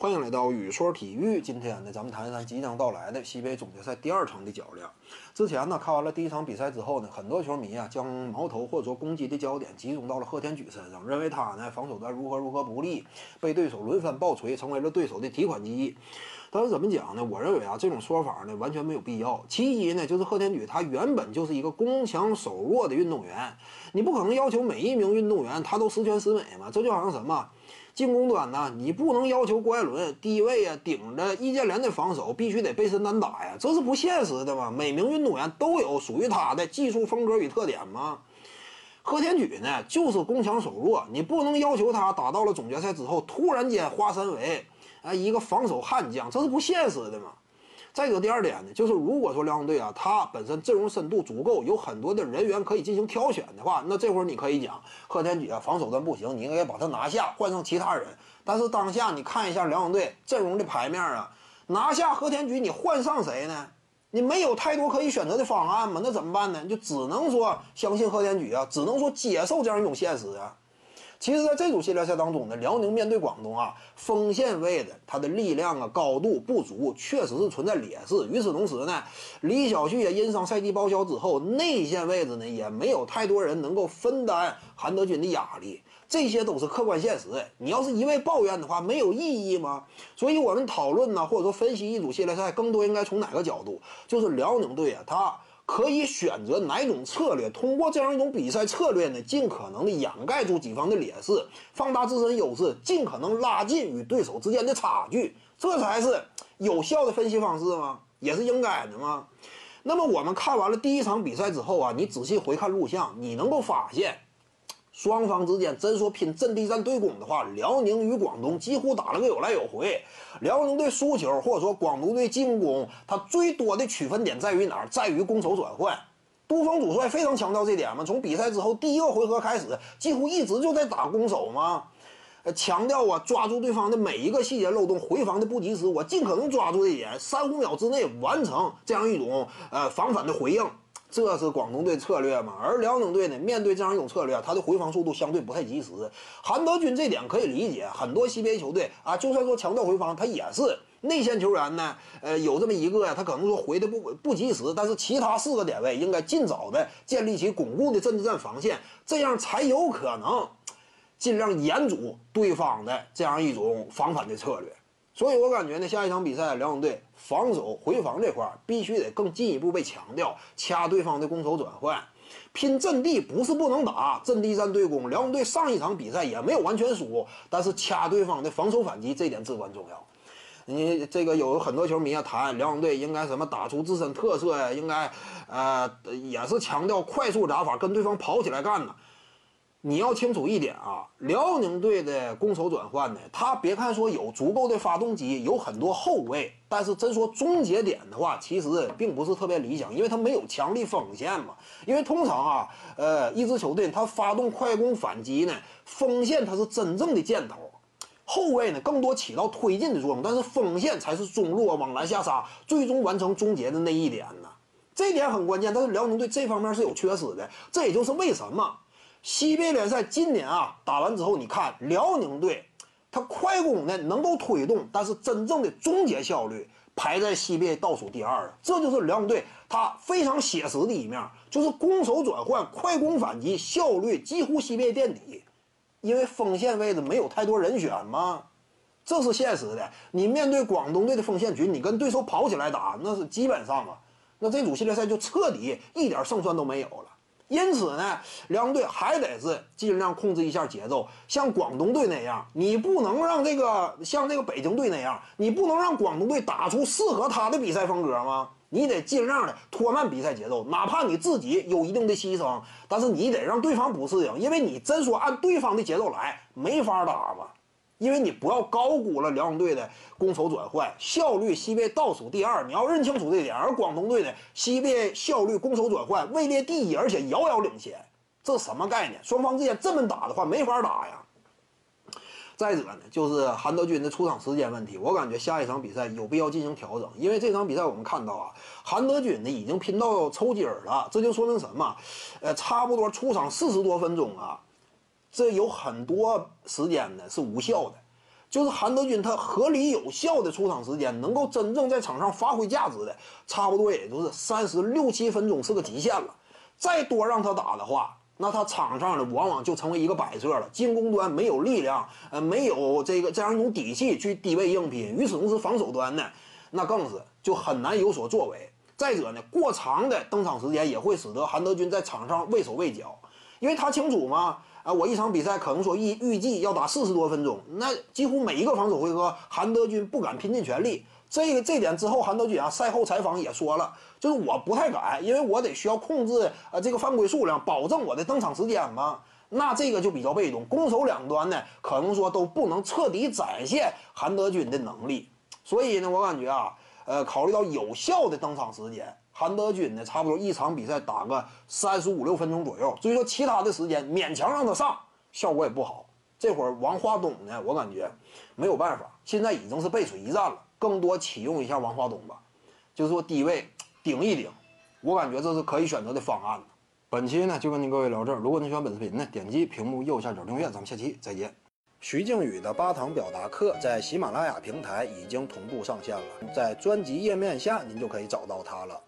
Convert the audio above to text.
欢迎来到雨说体育。今天呢，咱们谈一谈即将到来的西北总决赛第二场的较量。之前呢，看完了第一场比赛之后呢，很多球迷啊，将矛头或者说攻击的焦点集中到了贺天举身上，认为他呢防守端如何如何不利，被对手轮番爆锤，成为了对手的提款机。但是怎么讲呢？我认为啊，这种说法呢完全没有必要。其一呢，就是贺天举他原本就是一个攻强守弱的运动员，你不可能要求每一名运动员他都十全十美嘛。这就好像什么？进攻端呢，你不能要求郭艾伦低位啊顶着易建联的防守必须得背身单打呀，这是不现实的嘛。每名运动员都有属于他的技术风格与特点嘛。贺天举呢，就是攻强守弱，你不能要求他打到了总决赛之后突然间化身为啊一个防守悍将，这是不现实的嘛。再者，第二点呢，就是如果说辽宁队啊，他本身阵容深度足够，有很多的人员可以进行挑选的话，那这会儿你可以讲贺天举啊，防守端不行，你应该把他拿下，换上其他人。但是当下你看一下辽宁队阵容的牌面啊，拿下贺天举，你换上谁呢？你没有太多可以选择的方案嘛？那怎么办呢？就只能说相信贺天举啊，只能说接受这样一种现实啊。其实，在这组系列赛当中呢，辽宁面对广东啊，锋线位的他的力量啊、高度不足，确实是存在劣势。与此同时呢，李晓旭也因伤赛季报销之后，内线位置呢也没有太多人能够分担韩德君的压力，这些都是客观现实。你要是一味抱怨的话，没有意义吗？所以我们讨论呢，或者说分析一组系列赛，更多应该从哪个角度？就是辽宁队啊，他。可以选择哪种策略？通过这样一种比赛策略呢，尽可能的掩盖住己方的劣势，放大自身优势，尽可能拉近与对手之间的差距，这才是有效的分析方式吗？也是应该的吗？那么我们看完了第一场比赛之后啊，你仔细回看录像，你能够发现。双方之间真说拼阵地战对攻的话，辽宁与广东几乎打了个有来有回。辽宁队输球，或者说广东队进攻，它最多的区分点在于哪儿？在于攻守转换。杜峰主帅非常强调这点嘛。从比赛之后第一个回合开始，几乎一直就在打攻守嘛。强调啊，抓住对方的每一个细节漏洞，回防的不及时，我尽可能抓住这一点，三五秒之内完成这样一种呃防反的回应。这是广东队策略嘛？而辽宁队呢，面对这样一种策略，他的回防速度相对不太及时。韩德君这点可以理解，很多西北球队啊，就算说强调回防，他也是内线球员呢，呃，有这么一个呀，他可能说回的不不及时，但是其他四个点位应该尽早的建立起巩固的阵地战防线，这样才有可能尽量严阻对方的这样一种防反的策略。所以我感觉呢，下一场比赛，辽宁队防守回防这块必须得更进一步被强调，掐对方的攻守转换，拼阵地不是不能打，阵地战对攻，辽宁队上一场比赛也没有完全输，但是掐对方的防守反击这点至关重要。你这个有很多球迷啊谈辽宁队应该什么打出自身特色呀，应该呃也是强调快速打法，跟对方跑起来干呢。你要清楚一点啊，辽宁队的攻守转换呢，他别看说有足够的发动机，有很多后卫，但是真说终结点的话，其实并不是特别理想，因为他没有强力锋线嘛。因为通常啊，呃，一支球队他发动快攻反击呢，锋线它是真正的箭头，后卫呢更多起到推进的作用，但是锋线才是中路啊往篮下杀，最终完成终结的那一点呢。这点很关键，但是辽宁队这方面是有缺失的，这也就是为什么。西北联赛今年啊打完之后，你看辽宁队，他快攻呢能够推动，但是真正的终结效率排在西北倒数第二这就是辽宁队他非常写实的一面，就是攻守转换、快攻反击效率几乎西北垫底，因为锋线位置没有太多人选嘛，这是现实的。你面对广东队的锋线群，你跟对手跑起来打，那是基本上啊，那这组系列赛就彻底一点胜算都没有了。因此呢，辽宁队还得是尽量控制一下节奏，像广东队那样，你不能让这个像这个北京队那样，你不能让广东队打出适合他的比赛风格吗？你得尽量的拖慢比赛节奏，哪怕你自己有一定的牺牲，但是你得让对方不适应，因为你真说按对方的节奏来，没法打嘛。因为你不要高估了辽宁队的攻守转换效率，西北倒数第二，你要认清楚这点。而广东队的西北效率、攻守转换位列第一，而且遥遥领先，这什么概念？双方之间这么打的话，没法打呀。再者呢，就是韩德君的出场时间问题，我感觉下一场比赛有必要进行调整，因为这场比赛我们看到啊，韩德君呢已经拼到抽筋儿了，这就说明什么？呃，差不多出场四十多分钟啊。这有很多时间呢是无效的，就是韩德君他合理有效的出场时间，能够真正在场上发挥价值的，差不多也就是三十六七分钟是个极限了。再多让他打的话，那他场上呢往往就成为一个摆设了。进攻端没有力量，呃，没有这个这样一种底气去低位硬拼。与此同时，防守端呢，那更是就很难有所作为。再者呢，过长的登场时间也会使得韩德君在场上畏手畏脚，因为他清楚嘛，啊，我一场比赛可能说预预计要打四十多分钟，那几乎每一个防守回合，韩德君不敢拼尽全力。这个这点之后，韩德君啊赛后采访也说了，就是我不太敢，因为我得需要控制呃这个犯规数量，保证我的登场时间嘛。那这个就比较被动，攻守两端呢，可能说都不能彻底展现韩德君的能力。所以呢，我感觉啊。呃，考虑到有效的登场时间，韩德君呢，差不多一场比赛打个三十五六分钟左右。所以说，其他的时间勉强让他上，效果也不好。这会儿王华东呢，我感觉没有办法，现在已经是背水一战了，更多启用一下王华东吧，就是说低位顶一顶，我感觉这是可以选择的方案。本期呢就跟您各位聊这儿，如果您喜欢本视频呢，点击屏幕右下角订阅，咱们下期再见。徐静宇的八堂表达课在喜马拉雅平台已经同步上线了，在专辑页面下您就可以找到它了。